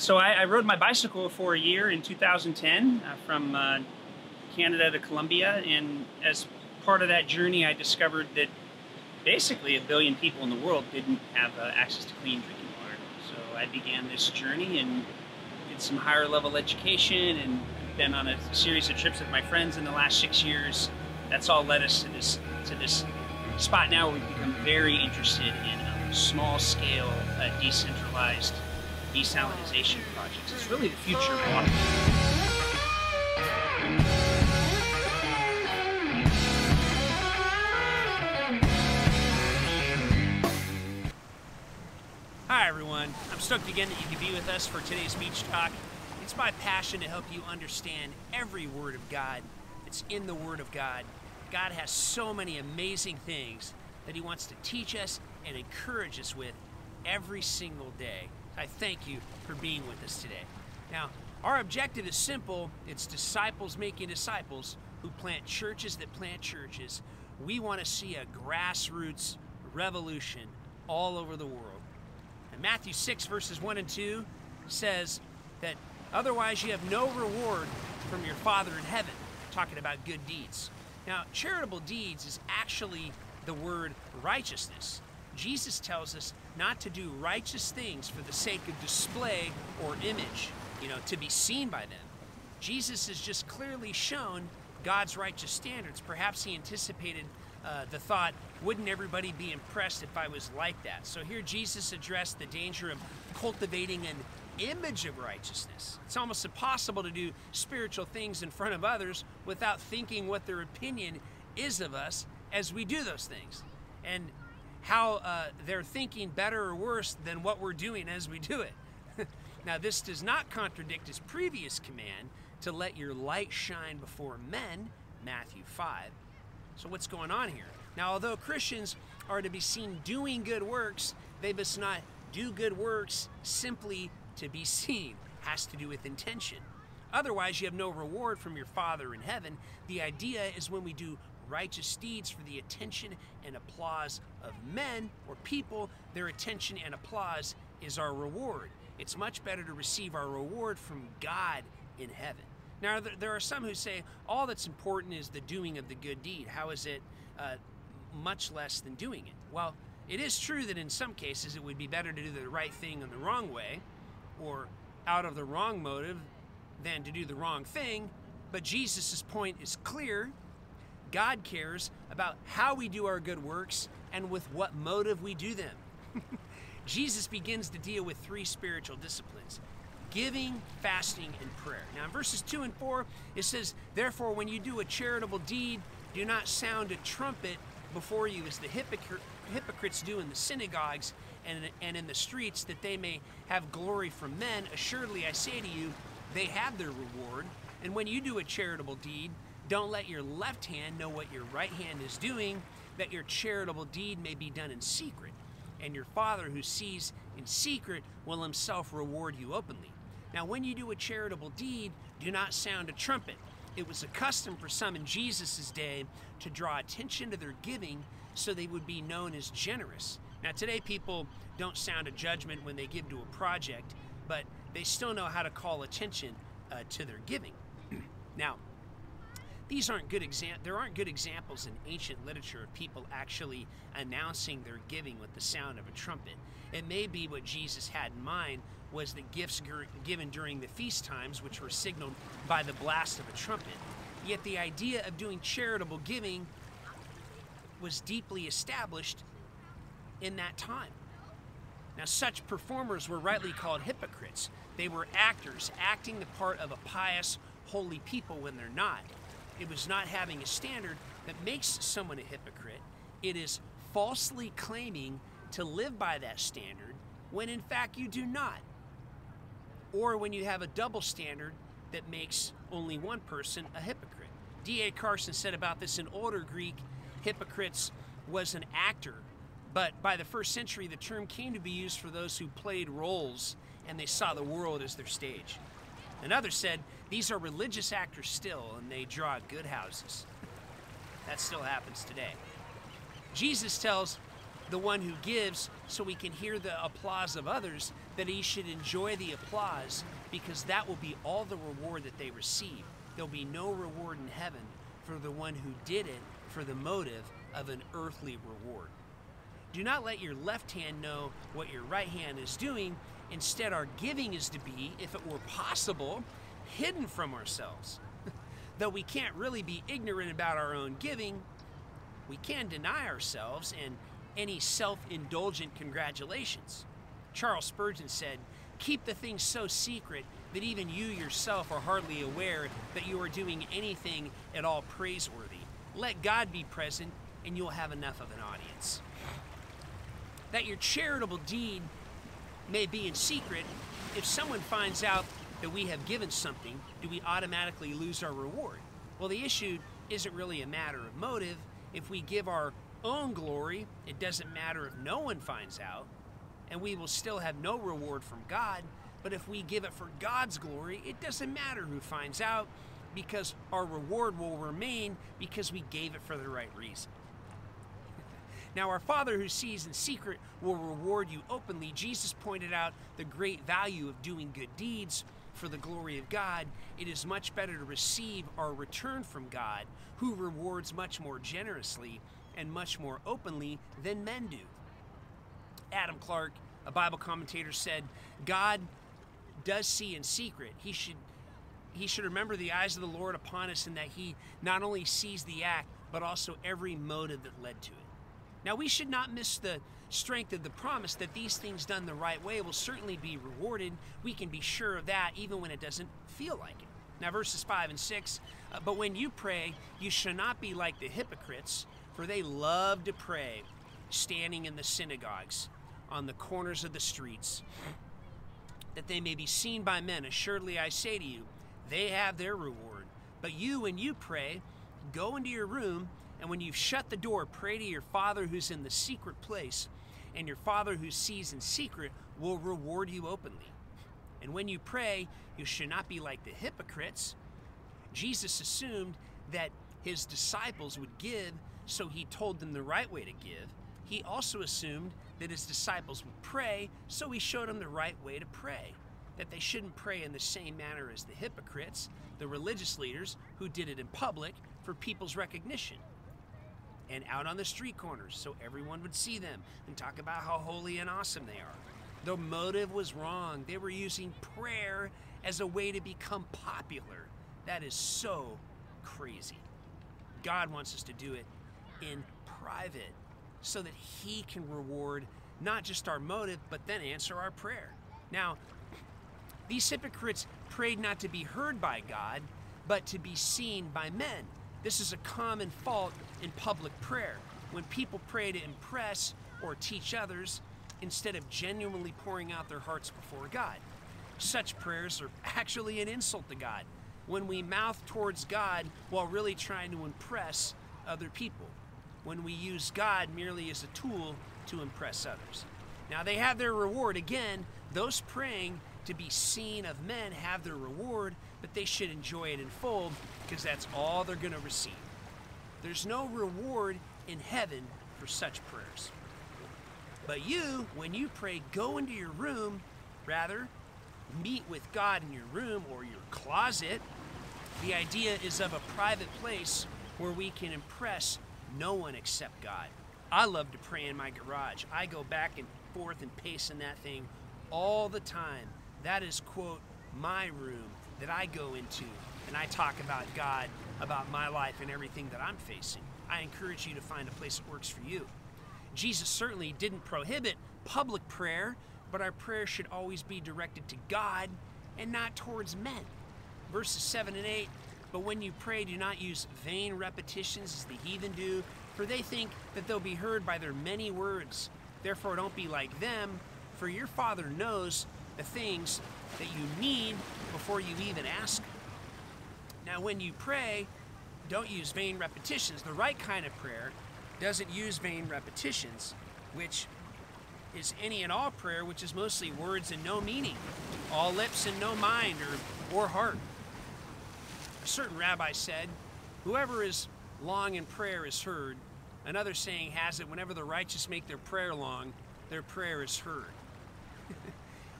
So I, I, rode my bicycle for a year in 2010 uh, from uh, Canada to Colombia, and as part of that journey, I discovered that basically a billion people in the world didn't have uh, access to clean drinking water. So I began this journey and did some higher level education and been on a series of trips with my friends in the last six years. That's all led us to this to this spot now where we've become very interested in small scale, uh, decentralized desalinization projects. It's really the future of water. Hi everyone, I'm stoked again that you can be with us for today's Beach Talk. It's my passion to help you understand every word of God that's in the Word of God. God has so many amazing things that He wants to teach us and encourage us with every single day. I thank you for being with us today. Now, our objective is simple it's disciples making disciples who plant churches that plant churches. We want to see a grassroots revolution all over the world. And Matthew 6, verses 1 and 2 says that otherwise you have no reward from your Father in heaven, talking about good deeds. Now, charitable deeds is actually the word righteousness. Jesus tells us not to do righteous things for the sake of display or image, you know, to be seen by them. Jesus has just clearly shown God's righteous standards. Perhaps he anticipated uh, the thought, wouldn't everybody be impressed if I was like that? So here Jesus addressed the danger of cultivating an image of righteousness. It's almost impossible to do spiritual things in front of others without thinking what their opinion is of us as we do those things. And how uh, they're thinking better or worse than what we're doing as we do it. now, this does not contradict his previous command to let your light shine before men, Matthew 5. So, what's going on here? Now, although Christians are to be seen doing good works, they must not do good works simply to be seen. Has to do with intention. Otherwise, you have no reward from your Father in heaven. The idea is when we do righteous deeds for the attention and applause of men or people, their attention and applause is our reward. It's much better to receive our reward from God in heaven. Now, there are some who say all that's important is the doing of the good deed. How is it uh, much less than doing it? Well, it is true that in some cases it would be better to do the right thing in the wrong way or out of the wrong motive than to do the wrong thing. But Jesus' point is clear God cares about how we do our good works and with what motive we do them. Jesus begins to deal with three spiritual disciplines giving, fasting, and prayer. Now, in verses 2 and 4, it says, Therefore, when you do a charitable deed, do not sound a trumpet before you as the hypocrites do in the synagogues and, and in the streets, that they may have glory from men. Assuredly, I say to you, they have their reward. And when you do a charitable deed, don't let your left hand know what your right hand is doing, that your charitable deed may be done in secret. And your Father who sees in secret will himself reward you openly. Now, when you do a charitable deed, do not sound a trumpet. It was a custom for some in Jesus' day to draw attention to their giving so they would be known as generous. Now, today people don't sound a judgment when they give to a project, but they still know how to call attention uh, to their giving. now, these aren't good exam there aren't good examples in ancient literature of people actually announcing their giving with the sound of a trumpet. It may be what Jesus had in mind was the gifts given during the feast times, which were signaled by the blast of a trumpet. Yet the idea of doing charitable giving was deeply established in that time. Now, such performers were rightly called hypocrites. They were actors, acting the part of a pious, holy people when they're not. It was not having a standard that makes someone a hypocrite. It is falsely claiming to live by that standard when in fact you do not. Or when you have a double standard that makes only one person a hypocrite. D.A. Carson said about this in older Greek, hypocrites was an actor, but by the first century the term came to be used for those who played roles and they saw the world as their stage. Another said, These are religious actors still, and they draw good houses. that still happens today. Jesus tells the one who gives so we can hear the applause of others that he should enjoy the applause because that will be all the reward that they receive. There'll be no reward in heaven for the one who did it for the motive of an earthly reward. Do not let your left hand know what your right hand is doing. Instead, our giving is to be, if it were possible, hidden from ourselves. Though we can't really be ignorant about our own giving, we can deny ourselves and any self indulgent congratulations. Charles Spurgeon said, Keep the thing so secret that even you yourself are hardly aware that you are doing anything at all praiseworthy. Let God be present, and you'll have enough of an audience. That your charitable deed may be in secret, if someone finds out that we have given something, do we automatically lose our reward? Well, the issue isn't really a matter of motive. If we give our own glory, it doesn't matter if no one finds out, and we will still have no reward from God. But if we give it for God's glory, it doesn't matter who finds out because our reward will remain because we gave it for the right reason. Now, our Father who sees in secret will reward you openly. Jesus pointed out the great value of doing good deeds for the glory of God. It is much better to receive our return from God, who rewards much more generously and much more openly than men do. Adam Clarke, a Bible commentator, said, God does see in secret. He should he should remember the eyes of the Lord upon us and that he not only sees the act, but also every motive that led to it. Now, we should not miss the strength of the promise that these things done the right way will certainly be rewarded. We can be sure of that even when it doesn't feel like it. Now, verses 5 and 6 uh, But when you pray, you shall not be like the hypocrites, for they love to pray, standing in the synagogues, on the corners of the streets, that they may be seen by men. Assuredly, I say to you, they have their reward. But you, when you pray, go into your room, and when you've shut the door, pray to your Father who's in the secret place, and your Father who sees in secret will reward you openly. And when you pray, you should not be like the hypocrites. Jesus assumed that his disciples would give, so he told them the right way to give. He also assumed that his disciples would pray, so he showed them the right way to pray that they shouldn't pray in the same manner as the hypocrites, the religious leaders who did it in public for people's recognition and out on the street corners so everyone would see them and talk about how holy and awesome they are. The motive was wrong. They were using prayer as a way to become popular. That is so crazy. God wants us to do it in private so that He can reward not just our motive, but then answer our prayer. Now, these hypocrites prayed not to be heard by God, but to be seen by men. This is a common fault in public prayer. When people pray to impress or teach others instead of genuinely pouring out their hearts before God. Such prayers are actually an insult to God when we mouth towards God while really trying to impress other people, when we use God merely as a tool to impress others. Now, they have their reward. Again, those praying to be seen of men have their reward, but they should enjoy it in full because that's all they're going to receive. There's no reward in heaven for such prayers. But you, when you pray, go into your room, rather, meet with God in your room or your closet. The idea is of a private place where we can impress no one except God. I love to pray in my garage. I go back and forth and pace in that thing all the time. That is, quote, my room that I go into and I talk about God, about my life, and everything that I'm facing. I encourage you to find a place that works for you. Jesus certainly didn't prohibit public prayer, but our prayer should always be directed to God and not towards men. Verses 7 and 8 But when you pray, do not use vain repetitions as the heathen do, for they think that they'll be heard by their many words. Therefore, don't be like them, for your Father knows the things that you need before you even ask. Now, when you pray, don't use vain repetitions. The right kind of prayer doesn't use vain repetitions, which is any and all prayer, which is mostly words and no meaning, all lips and no mind or, or heart. A certain rabbi said, Whoever is long in prayer is heard. Another saying has it, whenever the righteous make their prayer long, their prayer is heard.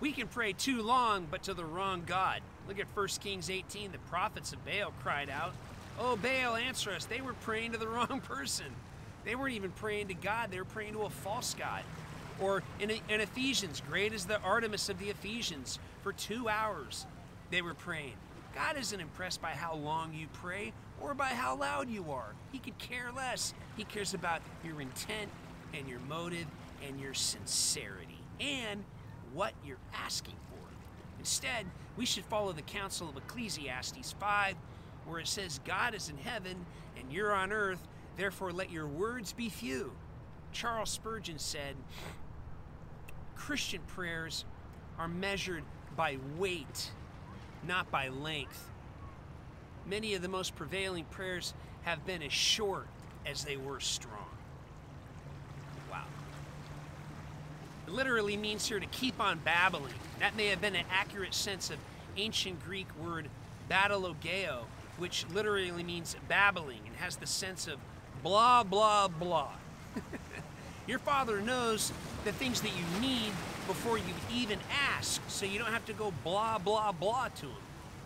We can pray too long, but to the wrong God. Look at 1 Kings 18. The prophets of Baal cried out, Oh, Baal, answer us. They were praying to the wrong person. They weren't even praying to God, they were praying to a false God. Or in, in Ephesians, great is the Artemis of the Ephesians. For two hours they were praying. God isn't impressed by how long you pray or by how loud you are. He could care less. He cares about your intent and your motive and your sincerity and what you're asking for. Instead, we should follow the counsel of Ecclesiastes 5, where it says, God is in heaven and you're on earth, therefore let your words be few. Charles Spurgeon said, Christian prayers are measured by weight, not by length. Many of the most prevailing prayers have been as short as they were strong. It literally means here to keep on babbling. That may have been an accurate sense of ancient Greek word battlogeo, which literally means babbling and has the sense of blah, blah, blah. Your Father knows the things that you need before you even ask, so you don't have to go blah, blah, blah to Him.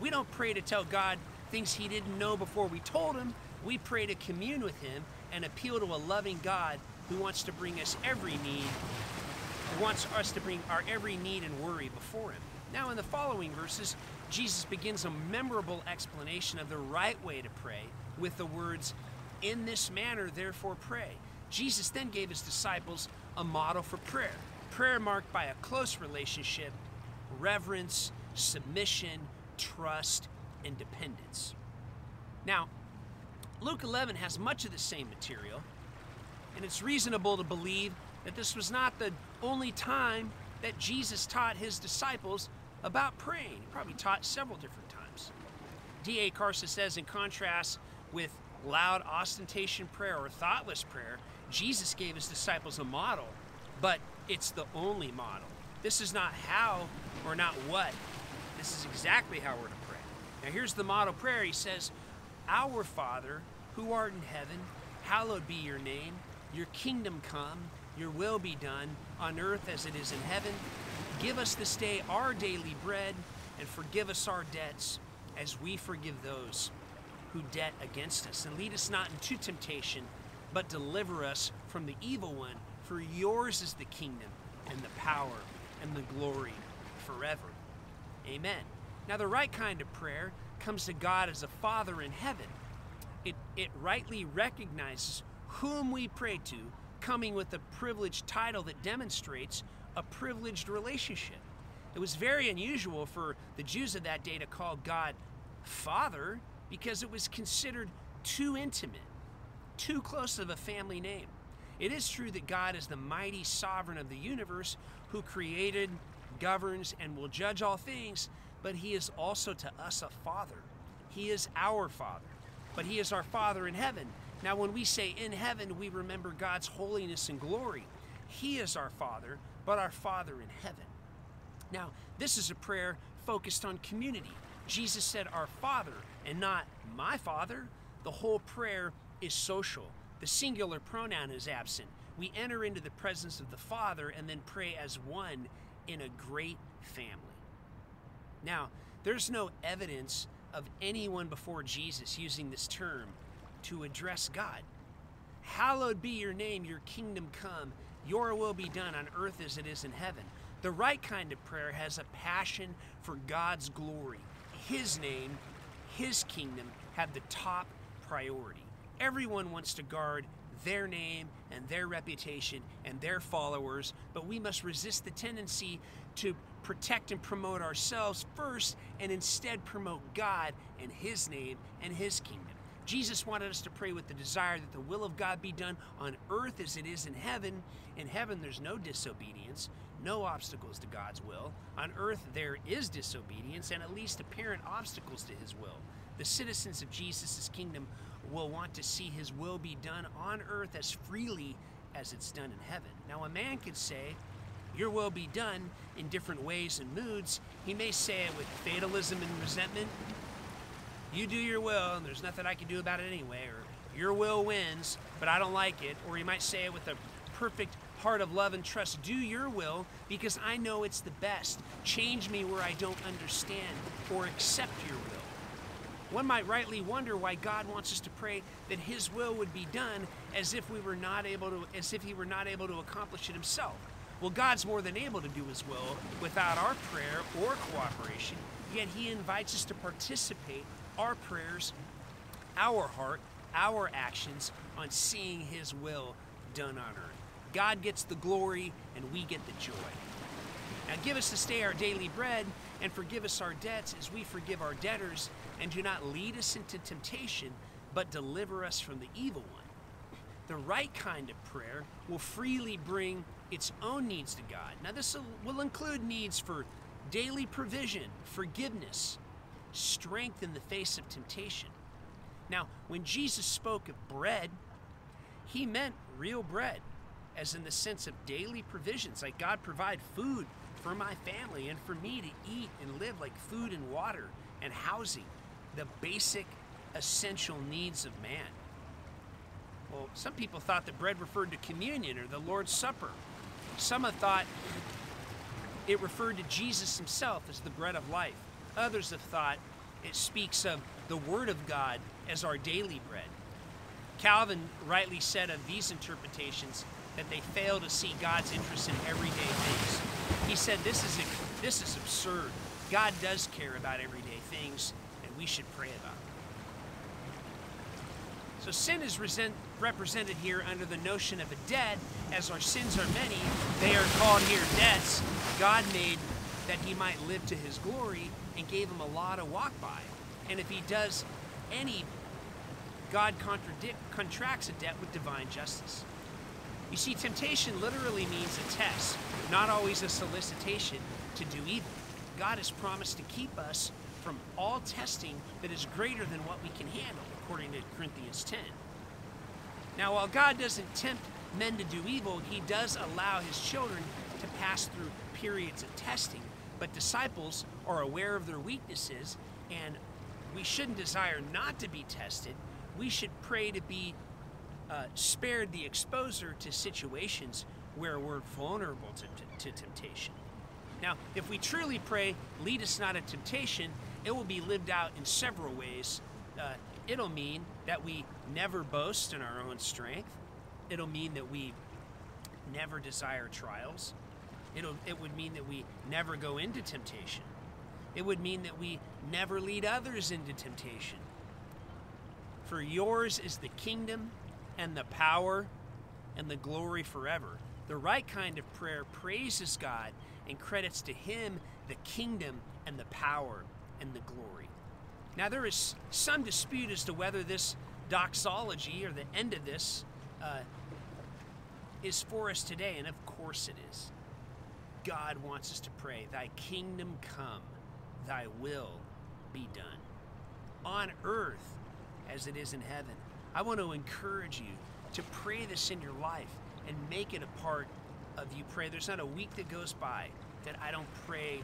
We don't pray to tell God things He didn't know before we told Him. We pray to commune with Him and appeal to a loving God who wants to bring us every need, wants us to bring our every need and worry before Him. Now, in the following verses, Jesus begins a memorable explanation of the right way to pray with the words, In this manner, therefore, pray. Jesus then gave his disciples a model for prayer. Prayer marked by a close relationship, reverence, submission, trust, and dependence. Now, Luke 11 has much of the same material, and it's reasonable to believe that this was not the only time that Jesus taught his disciples about praying. He probably taught several different times. D.A. Carson says, in contrast with loud ostentation prayer or thoughtless prayer, Jesus gave his disciples a model, but it's the only model. This is not how or not what. This is exactly how we're to pray. Now, here's the model prayer. He says, Our Father, who art in heaven, hallowed be your name. Your kingdom come, your will be done, on earth as it is in heaven. Give us this day our daily bread, and forgive us our debts as we forgive those who debt against us. And lead us not into temptation but deliver us from the evil one. For yours is the kingdom and the power and the glory forever. Amen. Now, the right kind of prayer comes to God as a Father in heaven. It, it rightly recognizes whom we pray to, coming with a privileged title that demonstrates a privileged relationship. It was very unusual for the Jews of that day to call God Father because it was considered too intimate too close of a family name. It is true that God is the mighty sovereign of the universe who created, governs, and will judge all things, but He is also to us a Father. He is our Father, but He is our Father in heaven. Now, when we say in heaven, we remember God's holiness and glory. He is our Father, but our Father in heaven. Now, this is a prayer focused on community. Jesus said, Our Father, and not my Father. The whole prayer is social. The singular pronoun is absent. We enter into the presence of the Father and then pray as one in a great family. Now, there's no evidence of anyone before Jesus using this term to address God. Hallowed be your name, your kingdom come, your will be done on earth as it is in heaven. The right kind of prayer has a passion for God's glory. His name, His kingdom have the top priority. Everyone wants to guard their name and their reputation and their followers, but we must resist the tendency to protect and promote ourselves first and instead promote God and His name and His kingdom. Jesus wanted us to pray with the desire that the will of God be done on earth as it is in heaven. In heaven, there's no disobedience, no obstacles to God's will. On earth, there is disobedience and at least apparent obstacles to His will. The citizens of Jesus' kingdom will want to see his will be done on earth as freely as it's done in heaven. Now, a man could say, Your will be done in different ways and moods. He may say it with fatalism and resentment. You do your will, and there's nothing I can do about it anyway. Or, Your will wins, but I don't like it. Or you might say it with a perfect heart of love and trust. Do your will because I know it's the best. Change me where I don't understand or accept your will. One might rightly wonder why God wants us to pray that his will would be done as if we were not able to as if he were not able to accomplish it himself. Well, God's more than able to do his will without our prayer or cooperation, yet he invites us to participate our prayers, our heart, our actions on seeing his will done on earth. God gets the glory and we get the joy. Now give us this day our daily bread and forgive us our debts as we forgive our debtors and do not lead us into temptation but deliver us from the evil one. The right kind of prayer will freely bring its own needs to God. Now this will include needs for daily provision, forgiveness, strength in the face of temptation. Now, when Jesus spoke of bread, he meant real bread as in the sense of daily provisions, like God provide food for my family and for me to eat and live, like food and water and housing, the basic essential needs of man. Well, some people thought that bread referred to communion or the Lord's Supper. Some have thought it referred to Jesus himself as the bread of life. Others have thought it speaks of the Word of God as our daily bread. Calvin rightly said of these interpretations that they fail to see God's interest in everyday things. He said this is this is absurd. God does care about everyday things, and we should pray about them. So sin is represented here under the notion of a debt. As our sins are many, they are called here debts. God made that he might live to his glory and gave him a law to walk by. And if he does any, God contracts a debt with divine justice. You see, temptation literally means a test, not always a solicitation to do evil. God has promised to keep us from all testing that is greater than what we can handle, according to Corinthians 10. Now, while God doesn't tempt men to do evil, he does allow his children to pass through periods of testing. But disciples are aware of their weaknesses, and we shouldn't desire not to be tested. We should pray to be uh, spared the exposure to situations where we're vulnerable to, to, to temptation. Now, if we truly pray, lead us not into temptation, it will be lived out in several ways. Uh, it'll mean that we never boast in our own strength. It'll mean that we never desire trials. It'll, it would mean that we never go into temptation. It would mean that we never lead others into temptation. For yours is the kingdom and the power and the glory forever. The right kind of prayer praises God and credits to Him the kingdom and the power and the glory. Now, there is some dispute as to whether this doxology or the end of this uh, is for us today, and of course it is. God wants us to pray, Thy kingdom come, Thy will be done, on earth as it is in heaven. I want to encourage you to pray this in your life and make it a part of you pray. There's not a week that goes by that I don't pray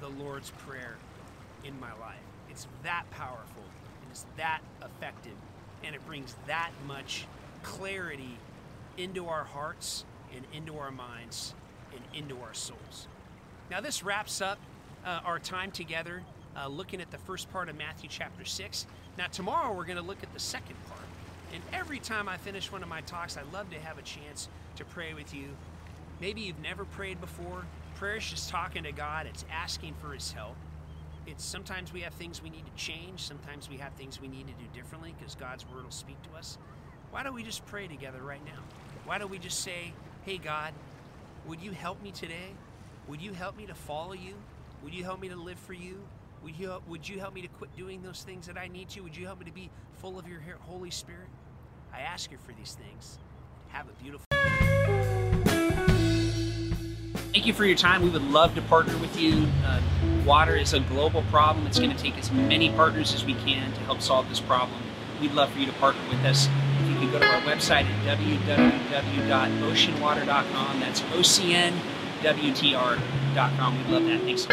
the Lord's Prayer in my life. It's that powerful and it's that effective and it brings that much clarity into our hearts and into our minds and into our souls. Now, this wraps up uh, our time together uh, looking at the first part of Matthew chapter 6. Now, tomorrow we're going to look at the second part. And every time I finish one of my talks, I love to have a chance to pray with you. Maybe you've never prayed before. Prayer is just talking to God, it's asking for His help. It's sometimes we have things we need to change, sometimes we have things we need to do differently because God's Word will speak to us. Why don't we just pray together right now? Why don't we just say, Hey, God, would you help me today? Would you help me to follow you? Would you help me to live for you? Would you, would you help me to quit doing those things that I need to? Would you help me to be full of your Holy Spirit? I ask you for these things. Have a beautiful. Day. Thank you for your time. We would love to partner with you. Uh, water is a global problem. It's going to take as many partners as we can to help solve this problem. We'd love for you to partner with us. You can go to our website at www.oceanwater.com. That's O C N W T R.com. We'd love that. Thanks.